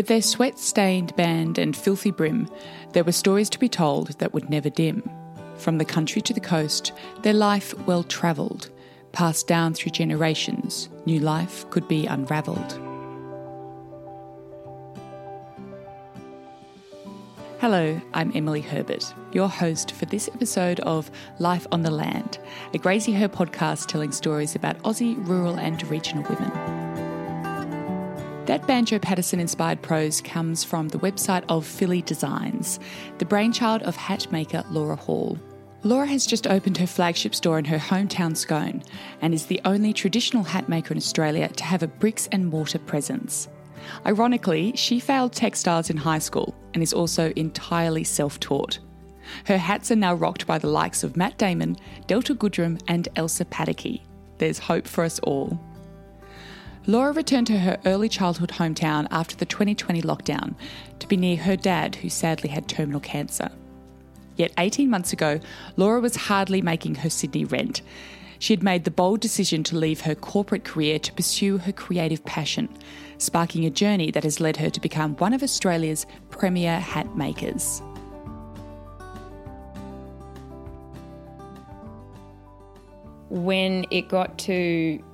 With their sweat stained band and filthy brim, there were stories to be told that would never dim. From the country to the coast, their life well travelled, passed down through generations, new life could be unravelled. Hello, I'm Emily Herbert, your host for this episode of Life on the Land, a Graziher podcast telling stories about Aussie rural and regional women. That Banjo Paterson inspired prose comes from the website of Filly Designs, the brainchild of hat maker Laura Hall. Laura has just opened her flagship store in her hometown Scone and is the only traditional hat maker in Australia to have a bricks and mortar presence. Ironically, she failed textiles in high school and is also entirely self taught. Her hats are now rocked by the likes of Matt Damon, Delta Goodrem, and Elsa Pataky. There's hope for us all. Laura returned to her early childhood hometown after the 2020 lockdown to be near her dad, who sadly had terminal cancer. Yet 18 months ago, Laura was hardly making her Sydney rent. She had made the bold decision to leave her corporate career to pursue her creative passion, sparking a journey that has led her to become one of Australia's premier hat makers. When it got to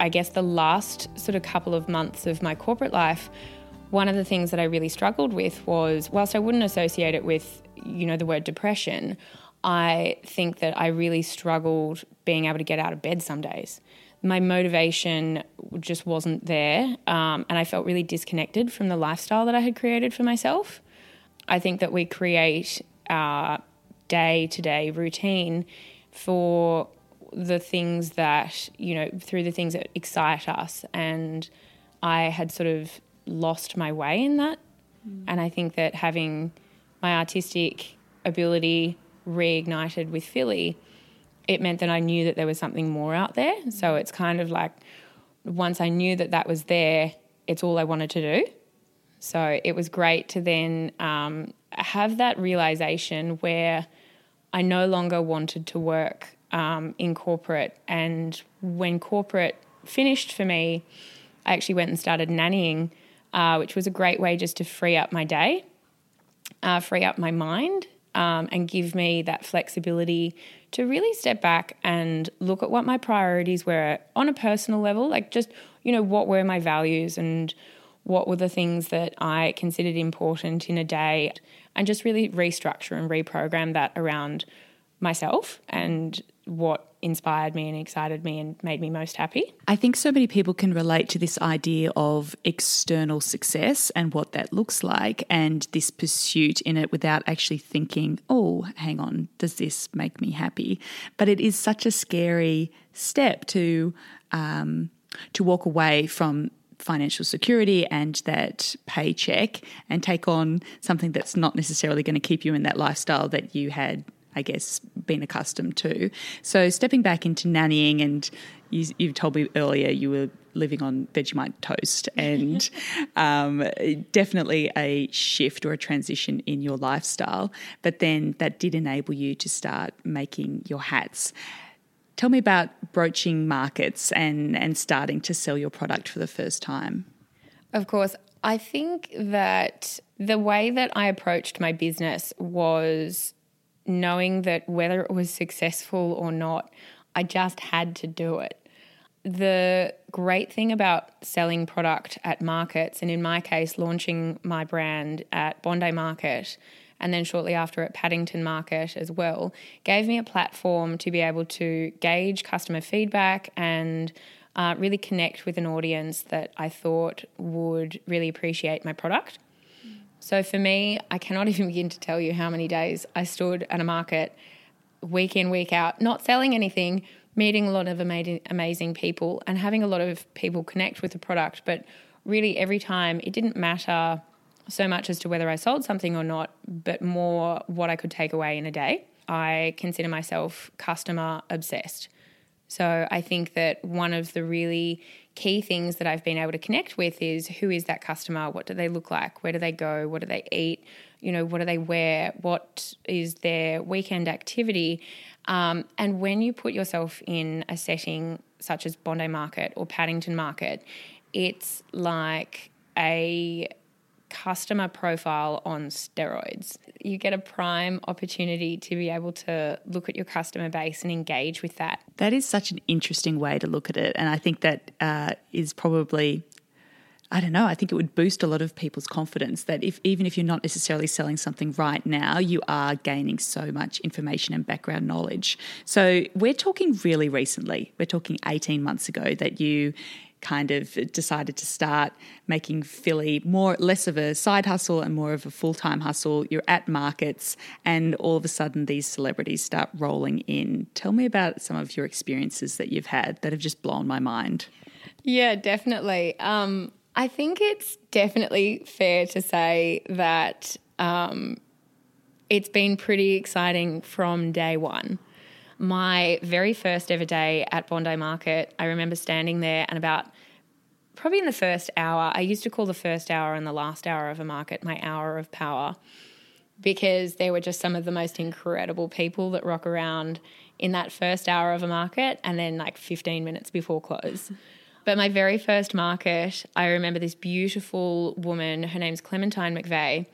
I guess, the last sort of couple of months of my corporate life, one of the things that I really struggled with was, whilst I wouldn't associate it with, you know, the word depression, I think that I really struggled being able to get out of bed some days. My motivation just wasn't there, um, and I felt really disconnected from the lifestyle that I had created for myself. I think that we create our day to day routine for the things that, you know, through the things that excite us. And I had sort of lost my way in that. Mm. And I think that having my artistic ability reignited with Filly, it meant that I knew that there was something more out there. So it's kind of like once I knew that that was there, it's all I wanted to do. So it was great to then um, have that realization where I no longer wanted to work um, in corporate. And when corporate finished for me, I actually went and started nannying, uh, which was a great way just to free up my day, uh, free up my mind, um, and give me that flexibility to really step back and look at what my priorities were on a personal level, like just, you know, what were my values and what were the things that I considered important in a day, and just really restructure and reprogram that around myself and what inspired me and excited me and made me most happy. I think so many people can relate to this idea of external success and what that looks like and this pursuit in it without actually thinking, oh, hang on, does this make me happy? But it is such a scary step to um, to walk away from financial security and that paycheck and take on something that's not necessarily going to keep you in that lifestyle that you had I guess, been accustomed to. So stepping back into nannying, and you, you told me earlier you were living on Vegemite toast, and um, definitely a shift or a transition in your lifestyle. But then that did enable you to start making your hats. Tell me about broaching markets and, and starting to sell your product for the first time. Of course, I think that the way that I approached my business was knowing that whether it was successful or not, I just had to do it. The great thing about selling product at markets, and in my case, launching my brand at Bondi Market and then shortly after at Paddington Market as well, gave me a platform to be able to gauge customer feedback and uh, really connect with an audience that I thought would really appreciate my product. So for me, I cannot even begin to tell you how many days I stood at a market week in, week out, not selling anything, meeting a lot of amazing, amazing people and having a lot of people connect with the product. But really, every time it didn't matter so much as to whether I sold something or not, but more what I could take away in a day. I consider myself customer obsessed. So I think that one of the really key things that I've been able to connect with is who is that customer? What do they look like? Where do they go? What do they eat? You know, what do they wear? What is their weekend activity? Um, and when you put yourself in a setting such as Bondi Market or Paddington Market, it's like a customer profile on steroids. You get a prime opportunity to be able to look at your customer base and engage with that. That is such an interesting way to look at it. And I think that uh, is probably I don't know. I think it would boost a lot of people's confidence that if even if you're not necessarily selling something right now, you are gaining so much information and background knowledge. So we're talking really recently. We're talking 18 months ago that you kind of decided to start making Filly more less of a side hustle and more of a full-time hustle. You're at markets and all of a sudden these celebrities start rolling in. Tell me about some of your experiences that you've had that have just blown my mind. Yeah, definitely. Um, I think it's definitely fair to say that um, it's been pretty exciting from day one. My very first ever day at Bondi Market, I remember standing there and about probably in the first hour, I used to call the first hour and the last hour of a market my hour of power because there were just some of the most incredible people that rock around in that first hour of a market and then like 15 minutes before close. But my very first market, I remember this beautiful woman, her name's Clementine McVeigh,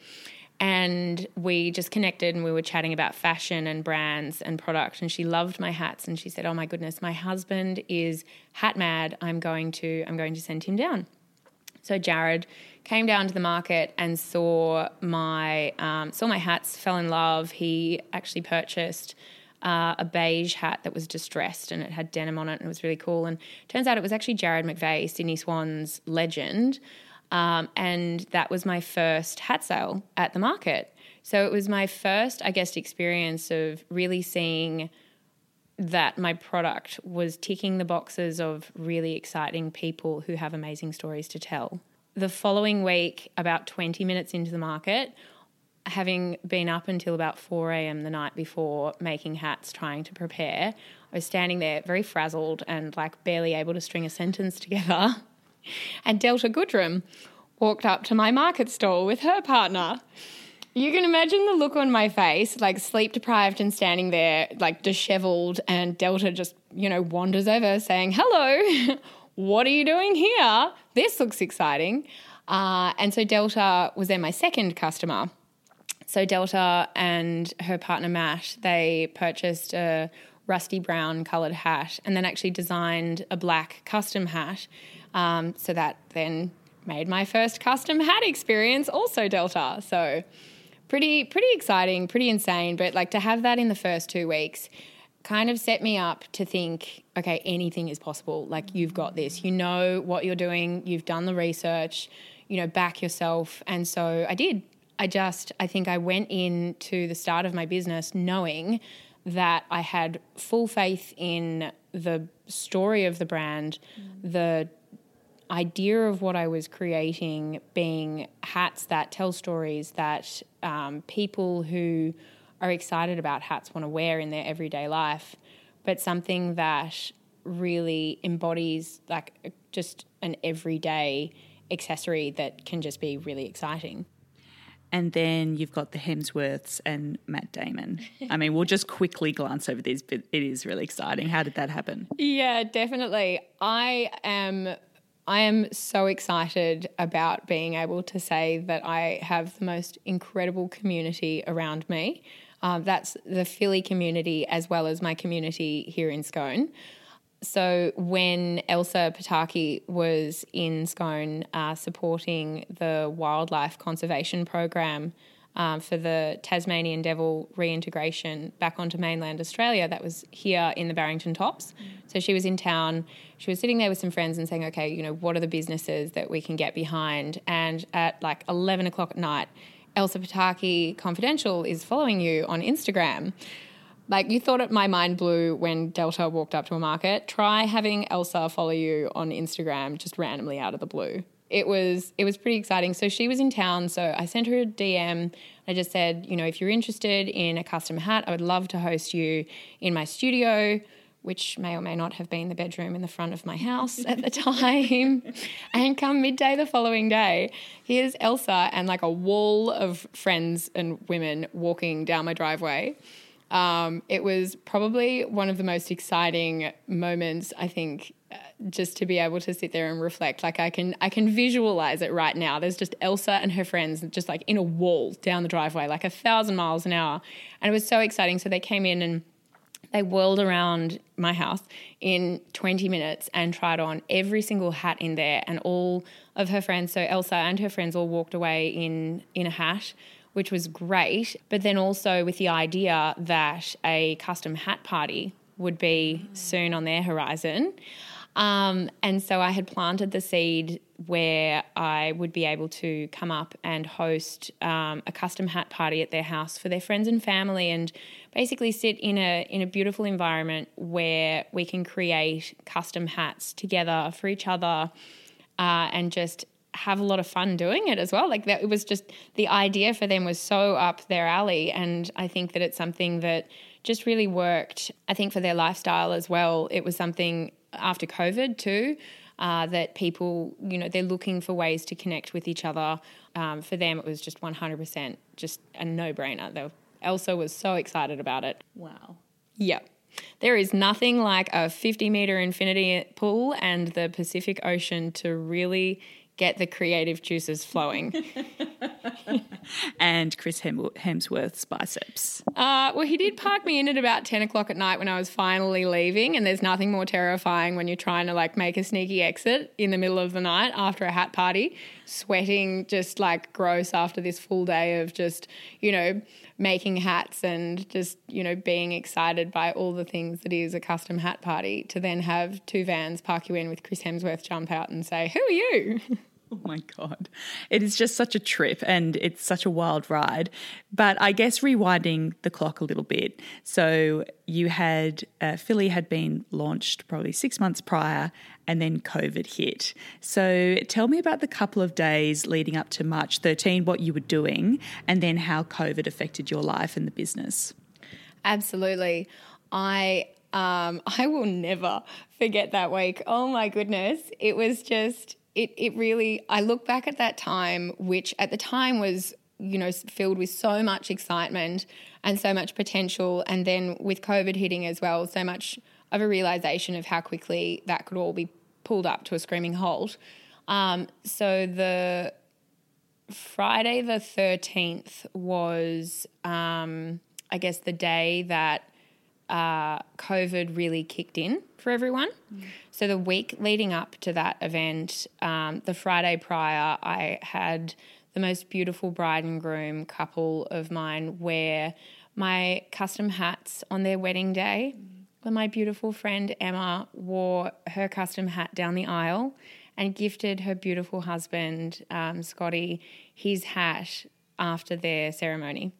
and we just connected and we were chatting about fashion and brands and product and she loved my hats and she said, "Oh my goodness, my husband is hat mad. I'm going to I'm going to send him down." So Jarrad came down to the market and saw my um, saw my hats, fell in love. He actually purchased uh, a beige hat that was distressed and it had denim on it and it was really cool. And turns out it was actually Jarrad McVeigh, Sydney Swans legend. Um, and that was my first hat sale at the market. So it was my first, I guess, experience of really seeing that my product was ticking the boxes of really exciting people who have amazing stories to tell. The following week, about 20 minutes into the market, having been up until about 4 a.m. the night before making hats, trying to prepare, I was standing there very frazzled and like barely able to string a sentence together. And Delta Goodrem walked up to my market stall with her partner. You can imagine the look on my face, like sleep deprived and standing there, like disheveled. And Delta just, you know, wanders over saying, Hello, what are you doing here? This looks exciting. Uh, and so Delta was then my second customer. So Delta and her partner Matt, they purchased a rusty brown coloured hat and then actually designed a black custom hat. Um, so that then made my first custom hat experience also Delta. So pretty pretty exciting, pretty insane. But like to have that in the first two weeks kind of set me up to think, okay, anything is possible. Like you've got this. You know what you're doing. You've done the research. You know, back yourself. And so I did. I just, I think I went into the start of my business knowing that I had full faith in the story of the brand, mm. the idea of what I was creating being hats that tell stories that um, people who are excited about hats want to wear in their everyday life, but something that really embodies like just an everyday accessory that can just be really exciting and then you've got the Hemsworths and Matt Damon. I mean, we'll just quickly glance over these, but it is really exciting. How did that happen? Yeah, definitely. I am I am so excited about being able to say that I have the most incredible community around me. Um, that's the Filly community as well as my community here in Scone. So when Elsa Pataky was in Scone uh, supporting the wildlife conservation program um, for the Tasmanian devil reintegration back onto mainland Australia, that was here in the Barrington Tops. Mm. So she was in town. She was sitting there with some friends and saying, "Okay, you know, what are the businesses that we can get behind?" And at like eleven o'clock at night, Elsa Pataky Confidential is following you on Instagram. Like you thought it, my mind blew when Delta walked up to a market. Try having Elsa follow you on Instagram just randomly out of the blue. It was it was pretty exciting. So she was in town, so I sent her a DM. I just said, you know, if you're interested in a custom hat, I would love to host you in my studio, which may or may not have been the bedroom in the front of my house at the time. and come midday the following day, here's Elsa and like a wall of friends and women walking down my driveway Um, it was probably one of the most exciting moments, I think, just to be able to sit there and reflect. Like I can, I can visualize it right now. There's just Elsa and her friends just like in a wall down the driveway, like a thousand miles an hour, and it was so exciting. So they came in and they whirled around my house in 20 minutes and tried on every single hat in there and all of her friends so Elsa and her friends all walked away in in a hat which was great but then also with the idea that a custom hat party would be soon on their horizon um, and so I had planted the seed where I would be able to come up and host um, a custom hat party at their house for their friends and family, and basically sit in a in a beautiful environment where we can create custom hats together for each other, uh, and just have a lot of fun doing it as well. Like that, it was just the idea for them was so up their alley, and I think that it's something that just really worked. I think for their lifestyle as well, it was something after COVID too. Uh, that people, you know, they're looking for ways to connect with each other. Um, for them, it was just 100% just a no brainer. Elsa was so excited about it. Wow. Yep. There is nothing like a 50 meter infinity pool and the Pacific Ocean to really get the creative juices flowing. and Chris Hemsworth's biceps. Uh, well, he did park me in at about 10 o'clock at night when I was finally leaving. And there's nothing more terrifying when you're trying to like make a sneaky exit in the middle of the night after a hat party, sweating just like gross after this full day of just, you know, making hats and just, you know, being excited by all the things that is a custom hat party to then have two vans park you in with Chris Hemsworth jump out and say, Who are you? Oh my God. It is just such a trip and it's such a wild ride. But I guess rewinding the clock a little bit. So you had, uh, Philly had been launched probably six months prior and then COVID hit. So tell me about the couple of days leading up to March 13, what you were doing, and then how COVID affected your life and the business. Absolutely. I um, I will never forget that week. Oh my goodness. It was just it it really I look back at that time, which at the time was you know filled with so much excitement and so much potential, and then with COVID hitting as well, so much of a realization of how quickly that could all be pulled up to a screaming halt. Um, so the Friday the thirteenth was, um, I guess, the day that uh, COVID really kicked in for everyone. Mm. So the week leading up to that event, um, the Friday prior, I had the most beautiful bride and groom couple of mine wear my custom hats on their wedding day. Mm. When my beautiful friend Emma wore her custom hat down the aisle and gifted her beautiful husband, um, Scotty, his hat after their ceremony.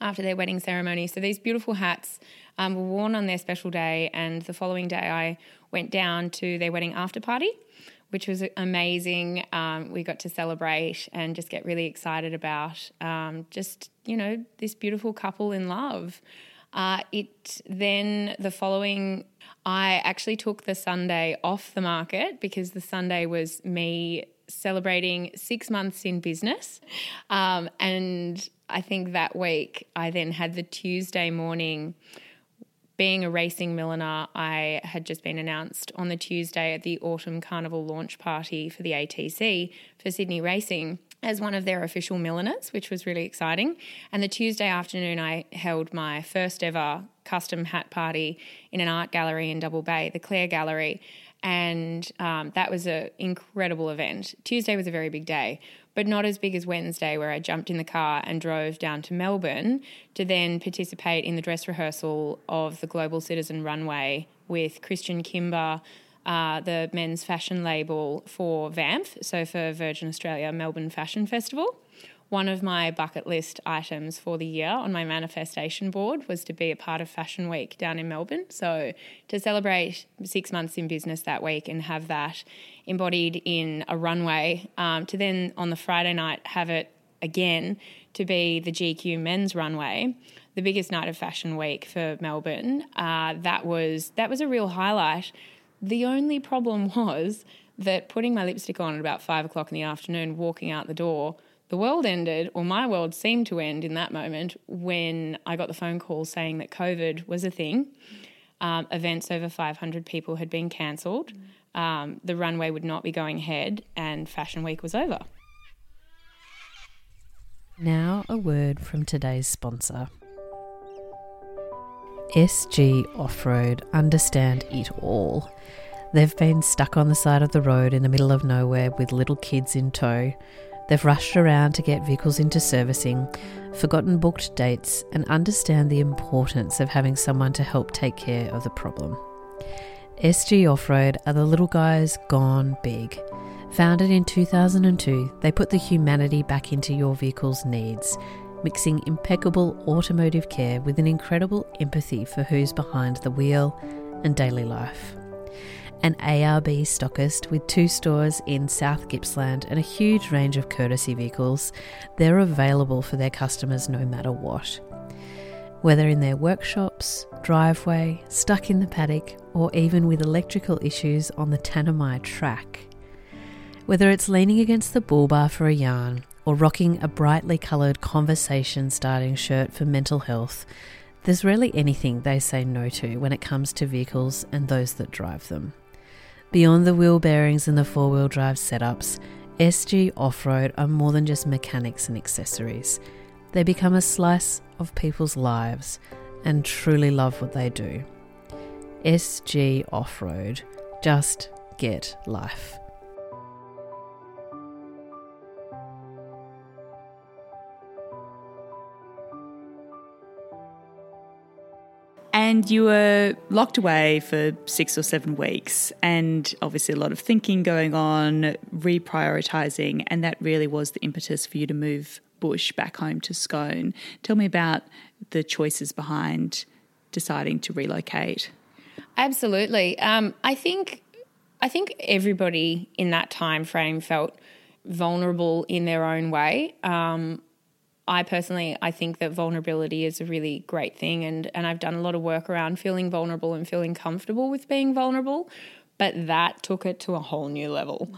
After their wedding ceremony. So these beautiful hats um, were worn on their special day. And the following day, I went down to their wedding after party, which was amazing. Um, we got to celebrate and just get really excited about um, just, you know, this beautiful couple in love. Uh, it then the following, I actually took the Sunday off the market because the Sunday was me celebrating six months in business. Um, and I think that week I then had the Tuesday morning being a racing milliner, I had just been announced on the Tuesday at the Autumn Carnival launch party for the ATC for Sydney Racing as one of their official milliners, which was really exciting. And the Tuesday afternoon, I held my first ever custom hat party in an art gallery in Double Bay, the Clare Gallery. And um, that was an incredible event. Tuesday was a very big day, but not as big as Wednesday, where I jumped in the car and drove down to Melbourne to then participate in the dress rehearsal of the Global Citizen Runway with Christian Kimber, uh, the men's fashion label for VAMF, so for Virgin Australia Melbourne Fashion Festival one of my bucket list items for the year on my manifestation board was to be a part of Fashion Week down in Melbourne. So to celebrate six months in business that week and have that embodied in a runway, um, to then on the Friday night have it again to be the GQ men's runway, the biggest night of Fashion Week for Melbourne. Uh, that was that was a real highlight. The only problem was that putting my lipstick on at about five o'clock in the afternoon, walking out the door the world ended, or my world seemed to end in that moment when I got the phone call saying that COVID was a thing. Um, events over 500 people had been cancelled. Um, the runway would not be going ahead, and Fashion Week was over. Now, a word from today's sponsor. SG Offroad understand it all. They've been stuck on the side of the road in the middle of nowhere with little kids in tow. They've rushed around to get vehicles into servicing, forgotten booked dates, and understand the importance of having someone to help take care of the problem. SG Offroad are the little guys gone big. Founded in 2002, they put the humanity back into your vehicle's needs, mixing impeccable automotive care with an incredible empathy for who's behind the wheel and daily life. An ARB stockist with two stores in South Gippsland and a huge range of courtesy vehicles, they're available for their customers no matter what. Whether in their workshops, driveway, stuck in the paddock, or even with electrical issues on the Tanami track. Whether it's leaning against the bull bar for a yarn or rocking a brightly coloured conversation starting shirt for mental health, there's rarely anything they say no to when it comes to vehicles and those that drive them. Beyond the wheel bearings and the four wheel drive setups, SG Offroad are more than just mechanics and accessories. They become a slice of people's lives and truly love what they do. SG Offroad, just get life. And you were locked away for six or seven weeks, and obviously a lot of thinking going on, reprioritizing, and that really was the impetus for you to move bush back home to Scone. Tell me about the choices behind deciding to relocate. Absolutely. Um, I think I think everybody in that time frame felt vulnerable in their own way. Um, I personally, I think that vulnerability is a really great thing, and and I've done a lot of work around feeling vulnerable and feeling comfortable with being vulnerable, but that took it to a whole new level.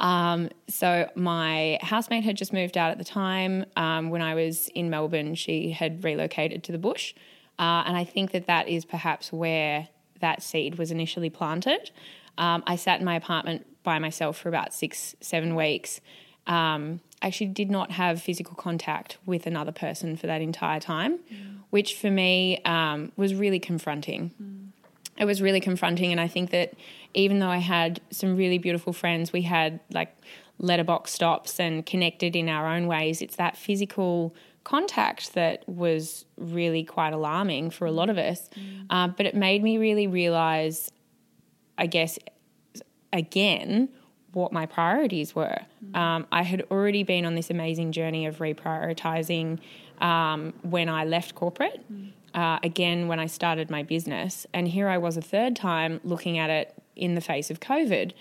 Um, so my housemate had just moved out at the time. Um, when I was in Melbourne, she had relocated to the bush, uh, and I think that that is perhaps where that seed was initially planted. Um, I sat in my apartment by myself for about six, seven weeks. Um, actually did not have physical contact with another person for that entire time, mm. which for me um, was really confronting. Mm. It was really confronting, and I think that even though I had some really beautiful friends, we had like letterbox stops and connected in our own ways. It's that physical contact that was really quite alarming for a lot of us. Mm. Uh, but it made me really realize, I guess, again, what my priorities were. Um, I had already been on this amazing journey of reprioritizing um, when I left corporate. Uh, again, when I started my business, and here I was a third time looking at it in the face of COVID.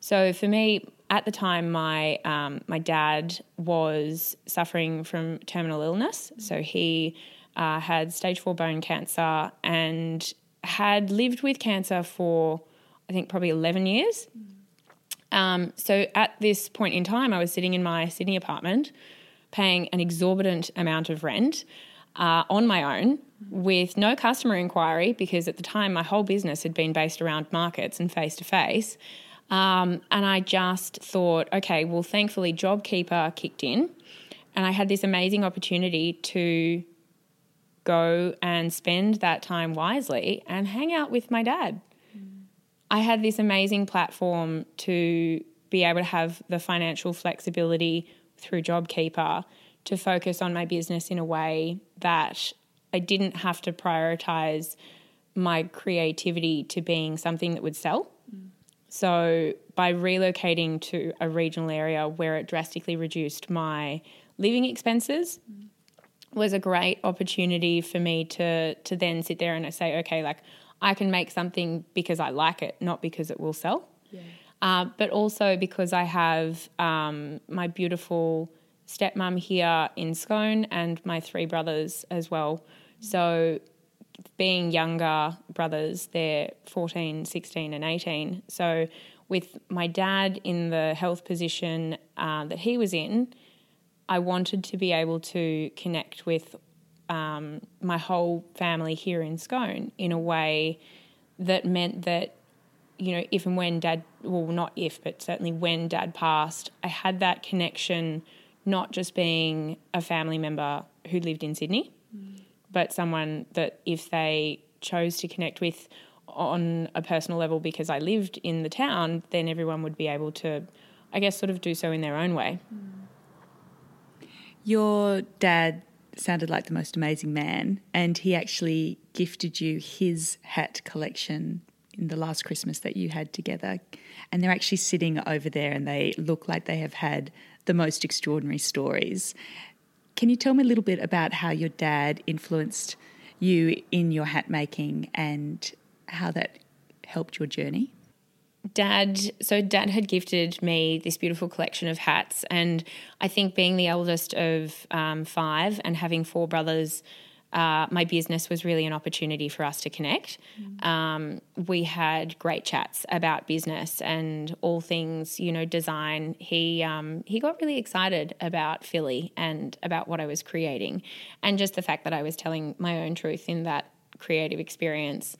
So for me, at the time, my um, my dad was suffering from terminal illness. So he uh, had stage four bone cancer and had lived with cancer for I think probably eleven years. Mm. Um, so at this point in time, I was sitting in my Sydney apartment, paying an exorbitant amount of rent uh, on my own with no customer inquiry because at the time my whole business had been based around markets and face to face. And I just thought, okay, well, thankfully, JobKeeper kicked in, and I had this amazing opportunity to go and spend that time wisely and hang out with my dad. I had this amazing platform to be able to have the financial flexibility through JobKeeper to focus on my business in a way that I didn't have to prioritize my creativity to being something that would sell. Mm. So, by relocating to a regional area where it drastically reduced my living expenses, mm. was a great opportunity for me to to then sit there and say, okay, like I can make something because I like it, not because it will sell. Yeah. Uh, but also because I have um, my beautiful stepmom here in Scone and my three brothers as well. So, being younger brothers, they're 14, 16, and 18. So, with my dad in the health position uh, that he was in, I wanted to be able to connect with um, my whole family here in Scone in a way that meant that, you know, if and when dad, well, not if, but certainly when dad passed, I had that connection, not just being a family member who lived in Sydney, mm. but someone that if they chose to connect with on a personal level because I lived in the town, then everyone would be able to, I guess, sort of do so in their own way. Your dad sounded like the most amazing man, and he actually gifted you his hat collection in the last Christmas that you had together. And they're actually sitting over there and they look like they have had the most extraordinary stories. Can you tell me a little bit about how your dad influenced you in your hat making and how that helped your journey? Dad, so dad had gifted me this beautiful collection of hats, and I think being the eldest of um, five and having four brothers, uh, my business was really an opportunity for us to connect. Mm. Um, we had great chats about business and all things, you know, design. He um, he got really excited about Filly and about what I was creating, and just the fact that I was telling my own truth in that creative experience.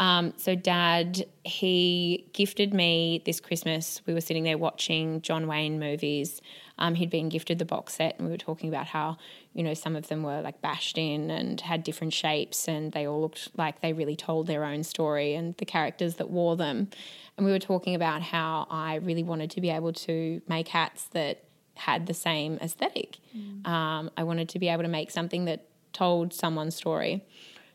Um, so, dad, he gifted me this Christmas. We were sitting there watching John Wayne movies. Um, he'd been gifted the box set, and we were talking about how, you know, some of them were like bashed in and had different shapes, and they all looked like they really told their own story and the characters that wore them. And we were talking about how I really wanted to be able to make hats that had the same aesthetic. Mm. Um, I wanted to be able to make something that told someone's story.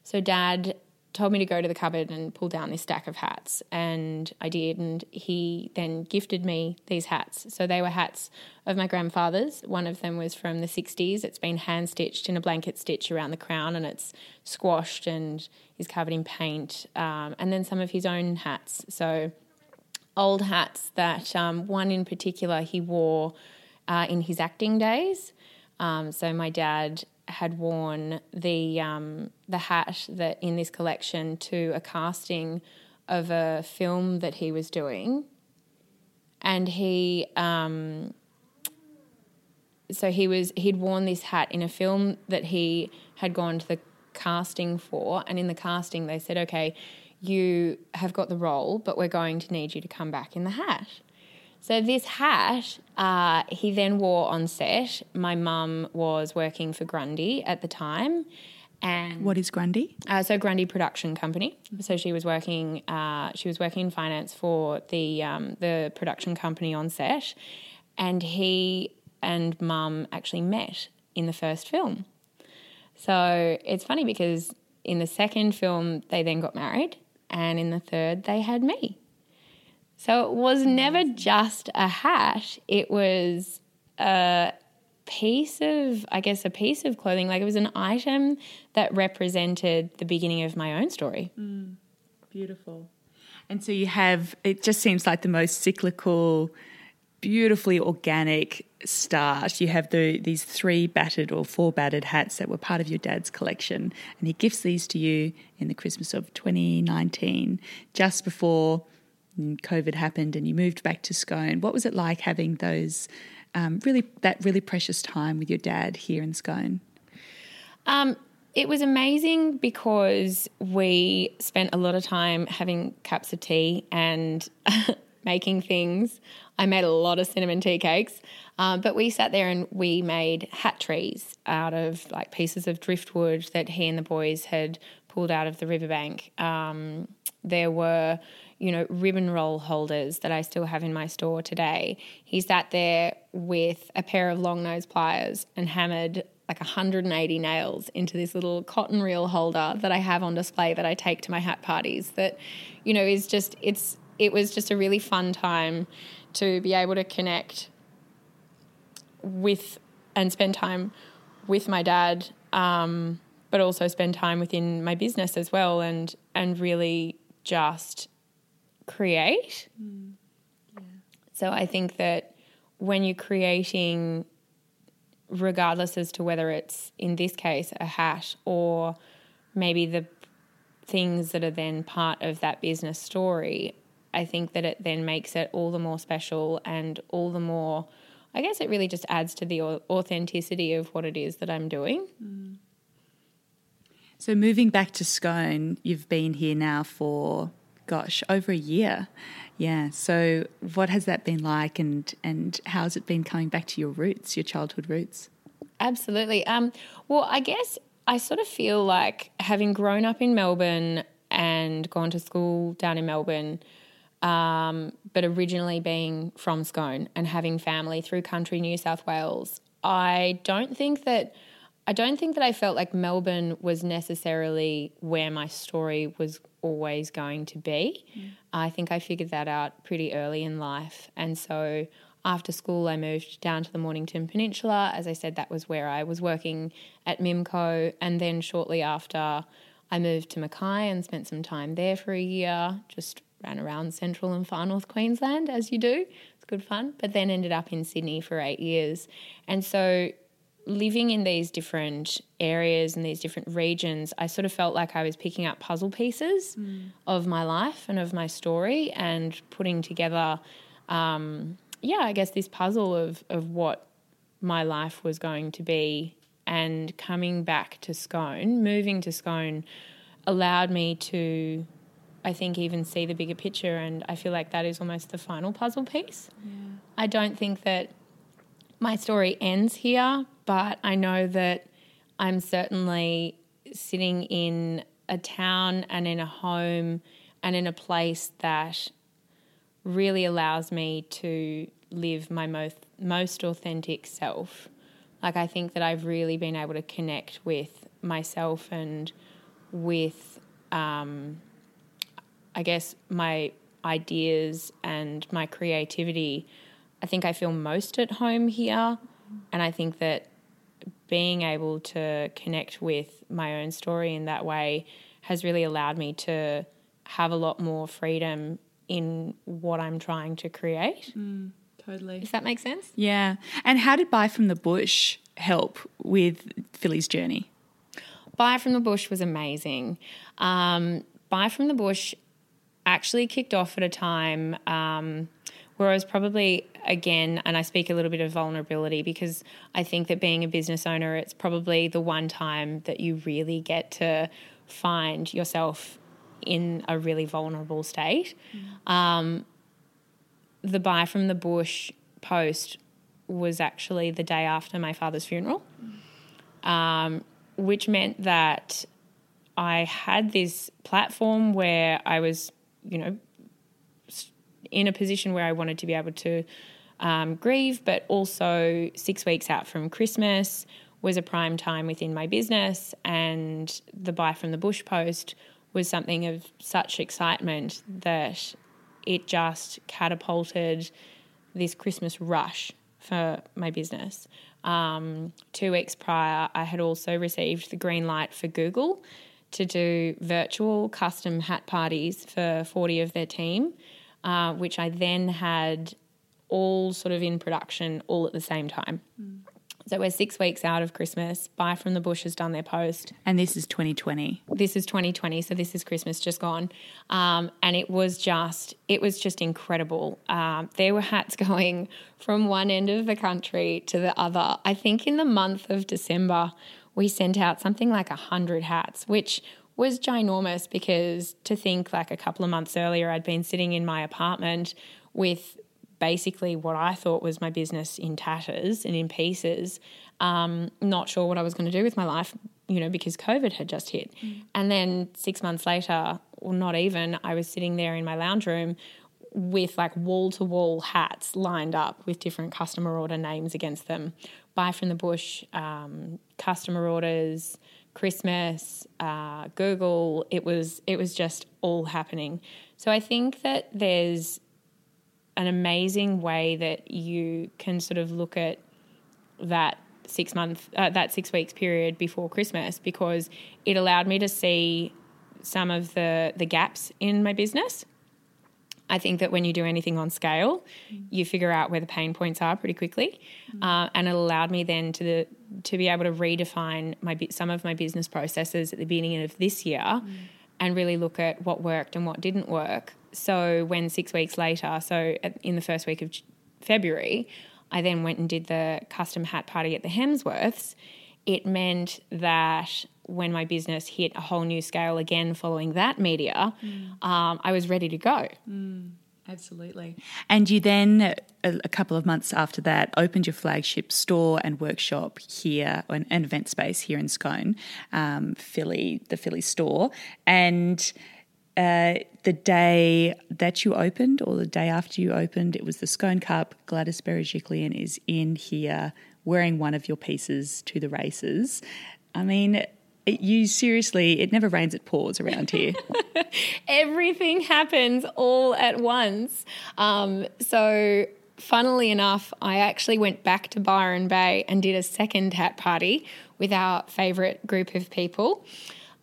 So, dad told me to go to the cupboard and pull down this stack of hats. And I did. And he then gifted me these hats. So they were hats of my grandfather's. One of them was from the 60s. It's been hand stitched in a blanket stitch around the crown and it's squashed and is covered in paint. Um, and then some of his own hats. So old hats that um, one in particular he wore uh, in his acting days. Um, so my dad had worn the um, the hat that in this collection to a casting of a film that he was doing, and he um, so he was he'd worn this hat in a film that he had gone to the casting for, and in the casting they said, okay, you have got the role, but we're going to need you to come back in the hat. So this hat, uh, he then wore on set. My mum was working for Grundy at the time. And what is Grundy? Uh, so Grundy Production Company. So she was working. Uh, she was working in finance for the um, the production company on set, and he and Mum actually met in the first film. So it's funny because in the second film they then got married, and in the third they had me. So it was never just a hat, it was a piece of, I guess, a piece of clothing. Like it was an item that represented the beginning of my own story. Mm, beautiful. And so you have, it just seems like the most cyclical, beautifully organic start. You have the these three battered or four battered hats that were part of your dad's collection, and he gifts these to you in the Christmas of 2019, just before COVID happened and you moved back to Scone. What was it like having those um, really that really precious time with your dad here in Scone? Um, it was amazing because we spent a lot of time having cups of tea and making things. I made a lot of cinnamon tea cakes, um, but we sat there and we made hat trees out of like pieces of driftwood that he and the boys had pulled out of the riverbank. Um, there were you know, ribbon roll holders that I still have in my store today. He sat there with a pair of long nose pliers and hammered like 180 nails into this little cotton reel holder that I have on display that I take to my hat parties. That, you know, is just, it's, it was just a really fun time to be able to connect with and spend time with my dad, um, but also spend time within my business as well and, and really just create. Mm. Yeah. So I think that when you're creating, regardless as to whether it's in this case a hat or maybe the things that are then part of that business story, I think that it then makes it all the more special and all the more, I guess it really just adds to the authenticity of what it is that I'm doing. Mm. So, moving back to Scone, you've been here now for, gosh, over a year. Yeah. So, what has that been like, and and how's it been coming back to your roots, your childhood roots? Absolutely. Um, well, I guess I sort of feel like having grown up in Melbourne and gone to school down in Melbourne, um, but originally being from Scone and having family through country New South Wales, I don't think that I don't think that I felt like Melbourne was necessarily where my story was always going to be. Mm. I think I figured that out pretty early in life. And so after school, I moved down to the Mornington Peninsula. As I said, that was where I was working at Mimco. And then shortly after, I moved to Mackay and spent some time there for a year, just ran around central and far north Queensland, as you do. It's good fun. But then ended up in Sydney for eight years. And so living in these different areas and these different regions, I sort of felt like I was picking up puzzle pieces mm. of my life and of my story and putting together, um, yeah, I guess this puzzle of, of what my life was going to be. And coming back to Scone, moving to Scone, allowed me to, I think, even see the bigger picture. And I feel like that is almost the final puzzle piece. Yeah. I don't think that my story ends here, but I know that I'm certainly sitting in a town and in a home and in a place that really allows me to live my most most authentic self. Like I think that I've really been able to connect with myself and with um, I guess my ideas and my creativity I think I feel most at home here. And I think that being able to connect with my own story in that way has really allowed me to have a lot more freedom in what I'm trying to create. Mm, totally. Does that make sense? Yeah. And how did Buy from the Bush help with Filly's journey? Buy from the Bush was amazing. Um, Buy from the Bush actually kicked off at a time um, where I was probably again, and I speak a little bit of vulnerability because I think that being a business owner, it's probably the one time that you really get to find yourself in a really vulnerable state. Mm. Um, the buy from the bush post was actually the day after my father's funeral, mm. um, which meant that I had this platform where I was, you know, in a position where I wanted to be able to um, grieve, but also six weeks out from Christmas was a prime time within my business, and the buy from the bush post was something of such excitement that it just catapulted this Christmas rush for my business. Um, two weeks prior, I had also received the green light for Google to do virtual custom hat parties for 40 of their team, uh, which I then had all sort of in production all at the same time. Mm. So we're six weeks out of Christmas. Buy from the Bush has done their post, and this is 2020. This is 2020, so this is Christmas just gone, um, and it was just it was just incredible. Um, there were hats going from one end of the country to the other. I think in the month of December, we sent out something like a hundred hats, which was ginormous because to think like a couple of months earlier, I'd been sitting in my apartment with basically what I thought was my business in tatters and in pieces. Um, not sure what I was going to do with my life, you know, because COVID had just hit. Mm. And then six months later, or not even, I was sitting there in my lounge room with like wall to wall hats lined up with different customer order names against them. Buy from the bush, um, customer orders, Christmas, uh, Google. It was it was just all happening. So I think that there's an amazing way that you can sort of look at that six month uh, that six weeks period before Christmas because it allowed me to see some of the the gaps in my business. I think that when you do anything on scale, mm. you figure out where the pain points are pretty quickly, mm. uh, and it allowed me then to the, to be able to redefine my some of my business processes at the beginning of this year, mm. and really look at what worked and what didn't work, so when six weeks later, so in the first week of February, I then went and did the custom hat party at the Hemsworths, it meant that when my business hit a whole new scale again following that media, mm. um, I was ready to go. Mm. Absolutely. And you then, a, couple of months after that, opened your flagship store and workshop here, an, an event space here in Scone, um, Filly, the Filly store. And uh, the day that you opened, or the day after you opened, it was the Scone Cup. Gladys Berejiklian is in here wearing one of your pieces to the races. I mean, it, you seriously, it never rains it pours around here. Everything happens all at once. Um, so, funnily enough, I actually went back to Byron Bay and did a second hat party with our favourite group of people.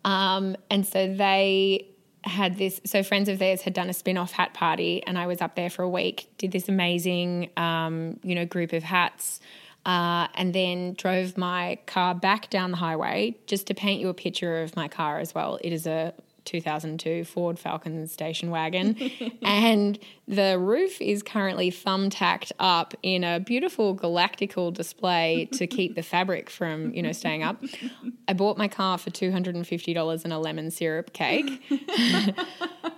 Um, and so they had this so friends of theirs had done a spin-off hat party and i was up there for a week did this amazing um, you know group of hats uh, and then drove my car back down the highway just to paint you a picture of my car as well. It is a 2002 Ford Falcon station wagon. and the roof is currently thumbtacked up in a beautiful galactical display to keep the fabric from, you know, staying up. I bought my car for $250 and a lemon syrup cake.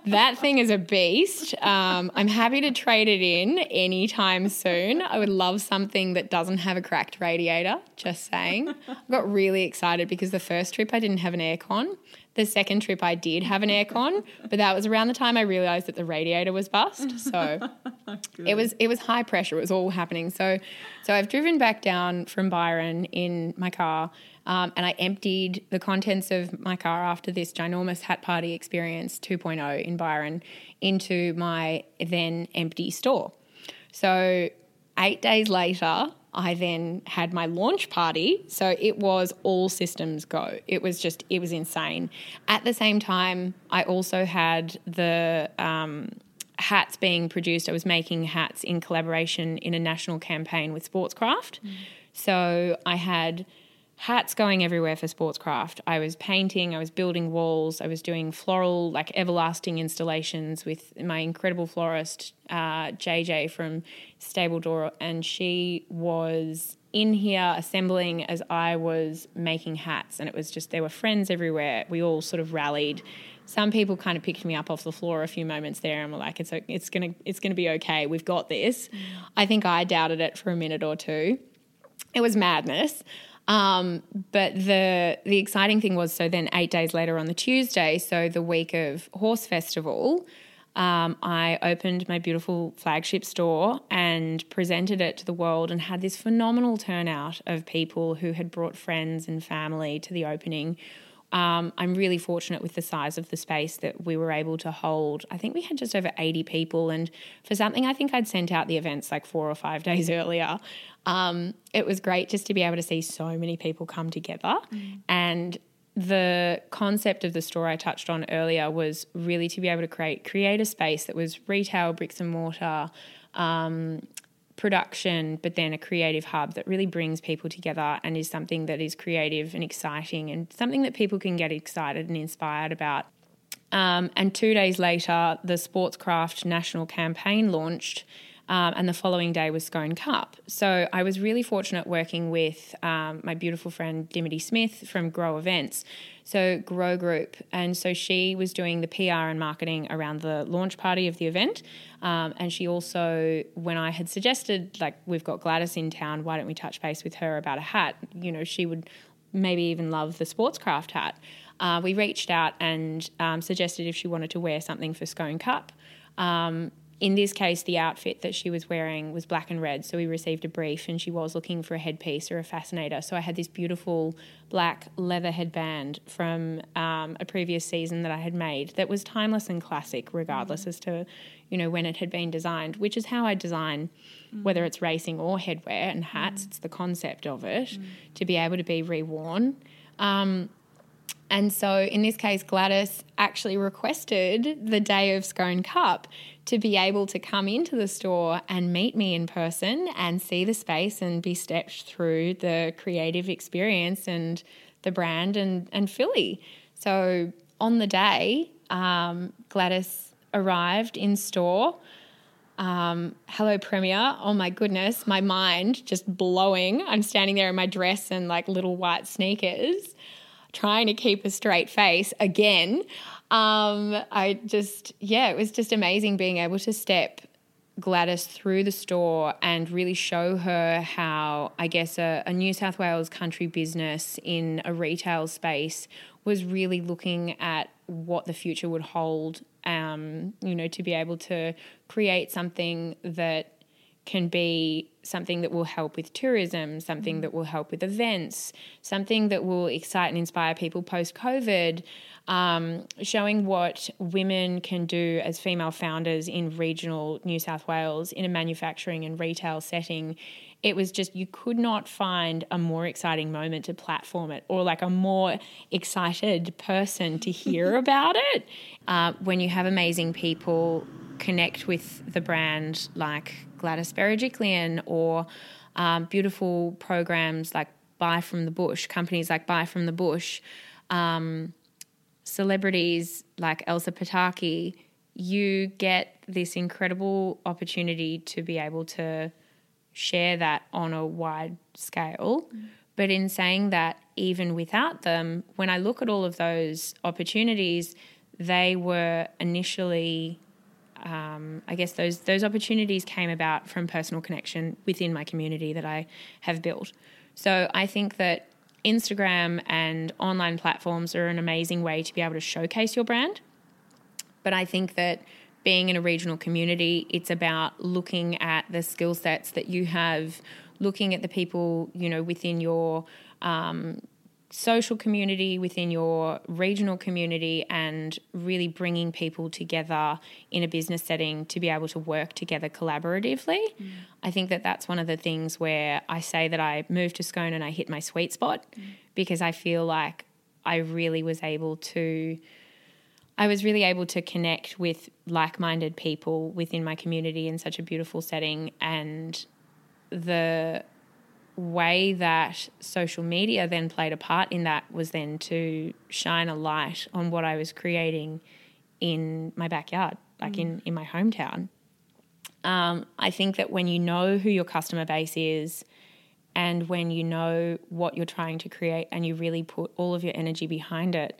that thing is a beast. Um, I'm happy to trade it in anytime soon. I would love something that doesn't have a cracked radiator, just saying. I got really excited because the first trip I didn't have an aircon. The second trip I did have an aircon, but that was around the time I realized that the radiator was bust. So it was it was high pressure. It was all happening. So so I've driven back down from Byron in my car. Um, and I emptied the contents of my car after this ginormous hat party experience 2.0 in Byron into my then empty store. So, eight days later, I then had my launch party. So it was all systems go. It was just, it was insane. At the same time, I also had the um, hats being produced. I was making hats in collaboration in a national campaign with Sportscraft. Mm. So I had hats going everywhere for Sportscraft. I was painting, I was building walls, I was doing floral, like everlasting installations with my incredible florist, uh, JJ from Stable Door, and she was in here assembling as I was making hats, and it was just there were friends everywhere. We all sort of rallied. Some people kind of picked me up off the floor a few moments there, and were like, "It's it's gonna it's gonna be okay. We've got this." Mm. I think I doubted it for a minute or two. It was madness. Um, but the the exciting thing was so then eight days later on the Tuesday, so the week of Horse Festival, um, I opened my beautiful flagship store and presented it to the world and had this phenomenal turnout of people who had brought friends and family to the opening. Um, I'm really fortunate with the size of the space that we were able to hold. I think we had just over 80 people, and for something I think I'd sent out the events like four or five days earlier, um, it was great just to be able to see so many people come together. Mm. And the concept of the store I touched on earlier was really to be able to create create a space that was retail, bricks and mortar, um, production, but then a creative hub that really brings people together and is something that is creative and exciting and something that people can get excited and inspired about. Um, and two days later, the Sportscraft National Campaign launched um, and the following day was Scone Cup. So I was really fortunate working with um, my beautiful friend Dimity Smith from Grow Events, so Grow Group, and so she was doing the PR and marketing around the launch party of the event, um, and she also, when I had suggested like we've got Gladys in town, why don't we touch base with her about a hat? You know, she would maybe even love the sportscraft hat. Uh, we reached out and um, suggested if she wanted to wear something for Scone Cup. Um, in this case, the outfit that she was wearing was black and red. So we received a brief and she was looking for a headpiece or a fascinator. So I had this beautiful black leather headband from um, a previous season that I had made that was timeless and classic, regardless mm. as to, you know, when it had been designed, which is how I design, mm. whether it's racing or headwear and hats. Mm. It's the concept of it mm. to be able to be reworn. Um, and so in this case, Gladys actually requested the day of Scone Cup to be able to come into the store and meet me in person and see the space and be stepped through the creative experience and the brand and, and Filly. So on the day, um, Gladys arrived in store Um, hello, Premier. Oh my goodness, my mind just blowing. I'm standing there in my dress and like little white sneakers, trying to keep a straight face again. Um, I just, yeah, it was just amazing being able to step Gladys through the store and really show her how, I guess, a, a, New South Wales country business in a retail space was really looking at what the future would hold. Um, you know, to be able to create something that can be something that will help with tourism, something that will help with events, something that will excite and inspire people post COVID um, showing what women can do as female founders in regional New South Wales in a manufacturing and retail setting. It was just, you could not find a more exciting moment to platform it or like a more excited person to hear about it. Uh, when you have amazing people connect with the brand like Gladys Berejiklian or um, beautiful programs like Buy from the Bush, companies like Buy from the Bush. Um, celebrities like Elsa Pataky, you get this incredible opportunity to be able to share that on a wide scale. Mm. But in saying that, even without them, when I look at all of those opportunities, they were initially, um, I guess those those opportunities came about from personal connection within my community that I have built. So I think that Instagram and online platforms are an amazing way to be able to showcase your brand. But I think that being in a regional community, it's about looking at the skill sets that you have, looking at the people, you know, within your um, social community, within your regional community, and really bringing people together in a business setting to be able to work together collaboratively. Mm. I think that that's one of the things where I say that I moved to Scone and I hit my sweet spot mm. because I feel like I really was able to. I was really able to connect with like minded people within my community in such a beautiful setting. And the way that social media then played a part in that was then to shine a light on what I was creating in my backyard, like mm. in, in my hometown. Um, I think that when you know who your customer base is and when you know what you're trying to create and you really put all of your energy behind it,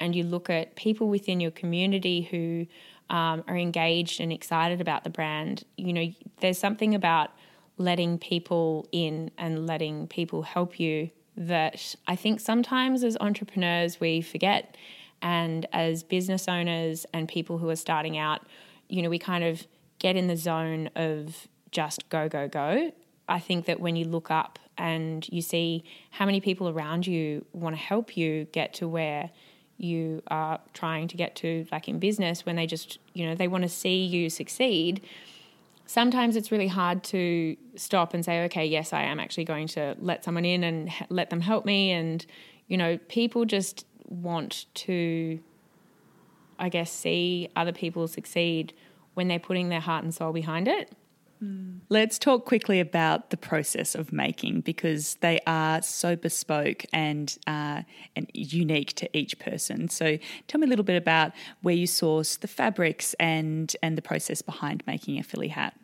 and you look at people within your community who um, are engaged and excited about the brand, you know, there's something about letting people in and letting people help you that I think sometimes as entrepreneurs we forget. And as business owners and people who are starting out, you know, we kind of get in the zone of just go, go, go. I think that when you look up and you see how many people around you want to help you get to where you are trying to get to, like in business, when they just, you know, they want to see you succeed sometimes it's really hard to stop and say, okay, yes, I am actually going to let someone in and let them help me. And, you know, people just want to, I guess, see other people succeed when they're putting their heart and soul behind it. Let's talk quickly about the process of making because they are so bespoke and uh, and unique to each person. So, tell me a little bit about where you source the fabrics and and the process behind making a Filly hat.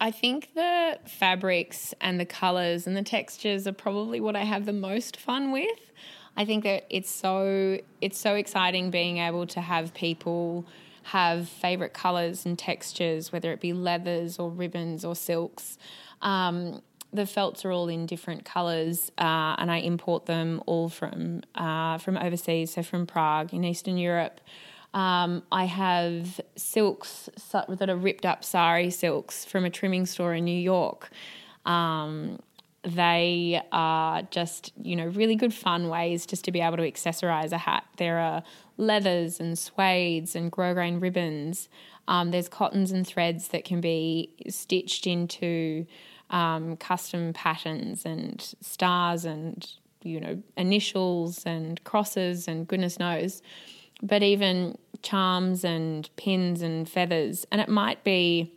I think the fabrics and the colors and the textures are probably what I have the most fun with. I think that it's so it's so exciting being able to have people have favorite colors and textures, whether it be leathers or ribbons or silks. Um, the felts are all in different colors, uh, and I import them all from uh, from overseas, so from Prague in Eastern Europe. Um, I have silks that are ripped up sari silks from a trimming store in New York. Um, they are just, you know, really good fun ways just to be able to accessorize a hat. There are leathers and suedes and grosgrain ribbons. Um, there's cottons and threads that can be stitched into um, custom patterns and stars and, you know, initials and crosses and goodness knows. But even charms and pins and feathers. And it might be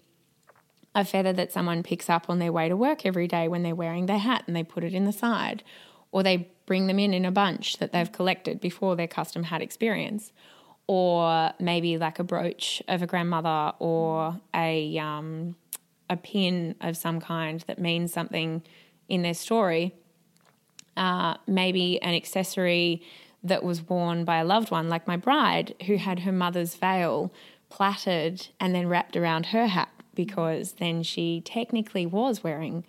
a feather that someone picks up on their way to work every day when they're wearing their hat and they put it in the side, or they bring them in in a bunch that they've collected before their custom hat experience. or maybe like a brooch of a grandmother or a um, a pin of some kind that means something in their story. Uh, maybe an accessory that was worn by a loved one, like my bride, who had her mother's veil plaited and then wrapped around her hat because then she technically was wearing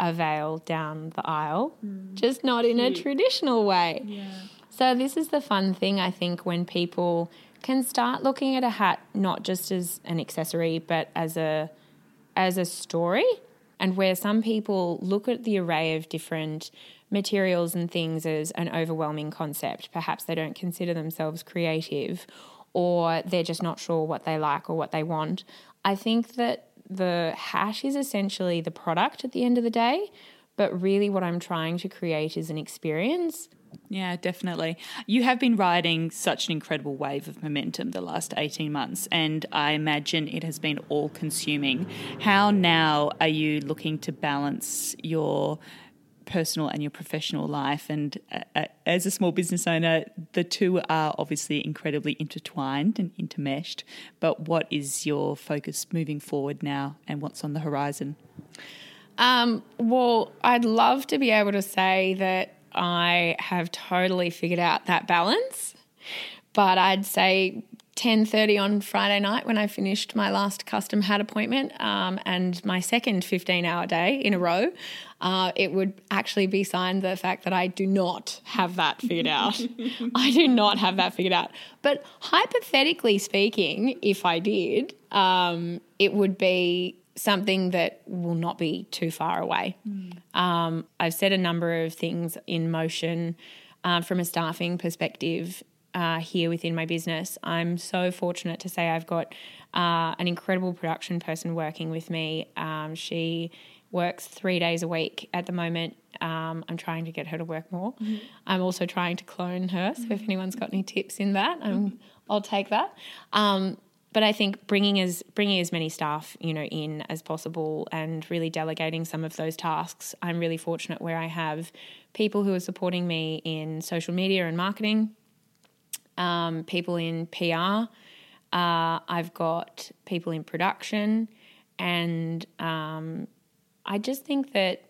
a veil down the aisle, mm. just not in a traditional way. Yeah. So, this is the fun thing, I think, when people can start looking at a hat not just as an accessory, but as a as a story, and where some people look at the array of different materials and things as an overwhelming concept. Perhaps they don't consider themselves creative, or they're just not sure what they like or what they want. I think that the hash is essentially the product at the end of the day, but really what I'm trying to create is an experience. Yeah, definitely. You have been riding such an incredible wave of momentum the last 18 months, and I imagine it has been all consuming. How now are you looking to balance your personal and your professional life. And uh, uh, as a small business owner, the two are obviously incredibly intertwined and intermeshed. But what is your focus moving forward now and what's on the horizon? Um, well, I'd love to be able to say that I have totally figured out that balance. But I'd say 10.30 on Friday night when I finished my last custom hat appointment um, and my second 15-hour day in a row, uh, it would actually be signed the fact that I do not have that figured out. I do not have that figured out. But hypothetically speaking, if I did, um, it would be something that will not be too far away. Mm. Um, I've set a number of things in motion uh, from a staffing perspective uh, here within my business. I'm so fortunate to say I've got uh, an incredible production person working with me. Um, she works three days a week at the moment. Um, I'm trying to get her to work more. Mm-hmm. I'm also trying to clone her. So if anyone's got any tips in that, mm-hmm. I'll take that. Um, but I think bringing as bringing as many staff you know in as possible and really delegating some of those tasks. I'm really fortunate where I have people who are supporting me in social media and marketing um, people in PR. Uh, I've got people in production, and um, I just think that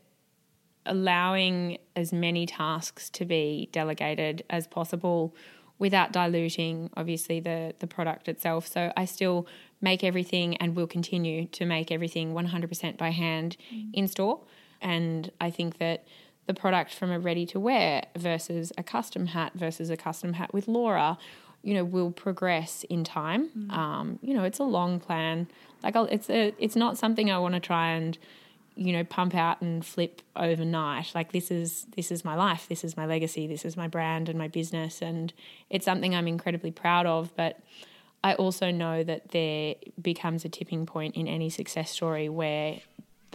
allowing as many tasks to be delegated as possible without diluting obviously the the product itself so I still make everything and will continue to make everything 100% by hand mm. in store and I think that the product from a ready to wear versus a custom hat versus a custom hat with Laura, you know, will progress in time. Mm. Um, you know, it's a long plan. Like I'll, it's a, it's not something I want to try and, you know, pump out and flip overnight. Like this is this is my life. This is my legacy. This is my brand and my business, and it's something I'm incredibly proud of. But I also know that there becomes a tipping point in any success story where,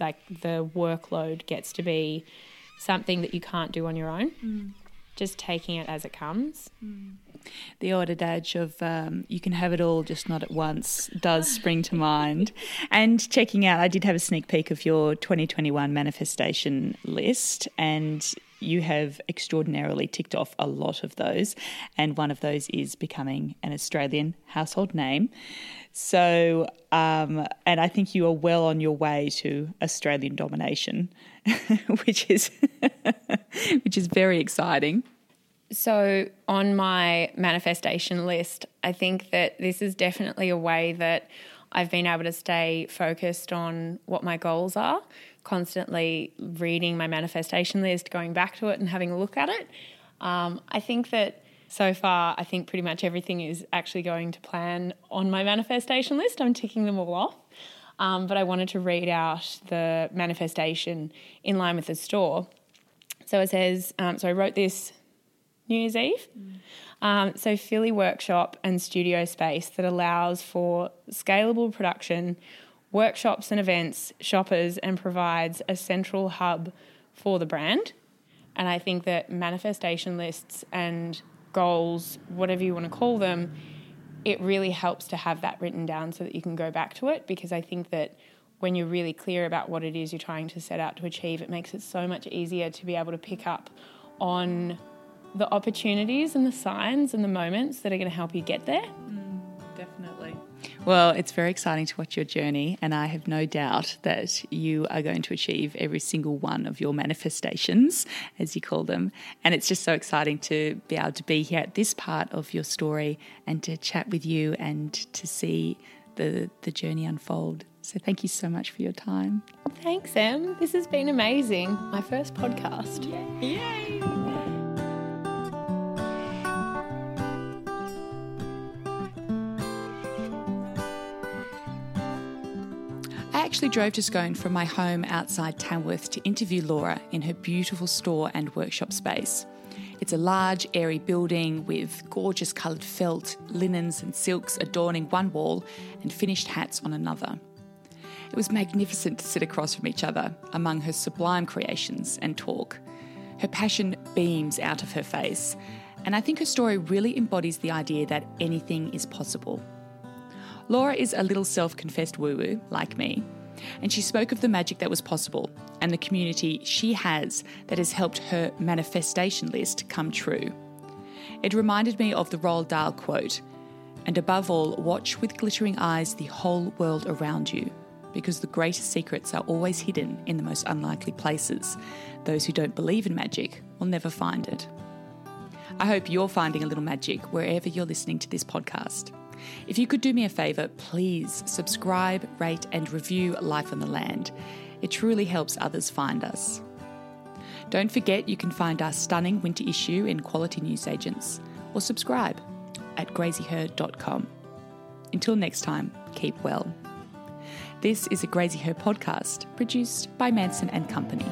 like, the workload gets to be something that you can't do on your own. Mm. Just taking it as it comes. Mm. The old adage of um, you can have it all, just not at once, does spring to mind. And checking out, I did have a sneak peek of your 2021 manifestation list, and you have extraordinarily ticked off a lot of those. And one of those is becoming an Australian household name. So, um, and I think you are well on your way to Australian domination, which is which is very exciting. So, on my manifestation list, I think that this is definitely a way that I've been able to stay focused on what my goals are, constantly reading my manifestation list, going back to it, and having a look at it. Um, I think that so far, I think pretty much everything is actually going to plan on my manifestation list. I'm ticking them all off. Um, but I wanted to read out the manifestation in line with the store. So it says, um, so I wrote this New Year's Eve. Mm. Um, so Filly workshop and studio space that allows for scalable production, workshops and events, shoppers, and provides a central hub for the brand. And I think that manifestation lists and goals, whatever you want to call them, it really helps to have that written down so that you can go back to it because I think that when you're really clear about what it is you're trying to set out to achieve, it makes it so much easier to be able to pick up on the opportunities and the signs and the moments that are going to help you get there. Definitely. Well, it's very exciting to watch your journey, and I have no doubt that you are going to achieve every single one of your manifestations, as you call them. And it's just so exciting to be able to be here at this part of your story and to chat with you and to see the, the journey unfold. So, thank you so much for your time. Thanks, Em. This has been amazing. My first podcast. Yay! I actually drove to Scone from my home outside Tamworth to interview Laura in her beautiful store and workshop space. It's a large, airy building with gorgeous coloured felt, linens, and silks adorning one wall and finished hats on another. It was magnificent to sit across from each other among her sublime creations and talk. Her passion beams out of her face, and I think her story really embodies the idea that anything is possible. Laura is a little self confessed woo woo, like me, and she spoke of the magic that was possible and the community she has that has helped her manifestation list come true. It reminded me of the Roald Dahl quote, and above all, watch with glittering eyes the whole world around you, because the greatest secrets are always hidden in the most unlikely places. Those who don't believe in magic will never find it. I hope you're finding a little magic wherever you're listening to this podcast. If you could do me a favour, please subscribe, rate, and review Life on the Land. It truly helps others find us. Don't forget you can find our stunning winter issue in quality newsagents or subscribe at graziher.com. Until next time, keep well. This is a Graziher podcast produced by Manson and Company.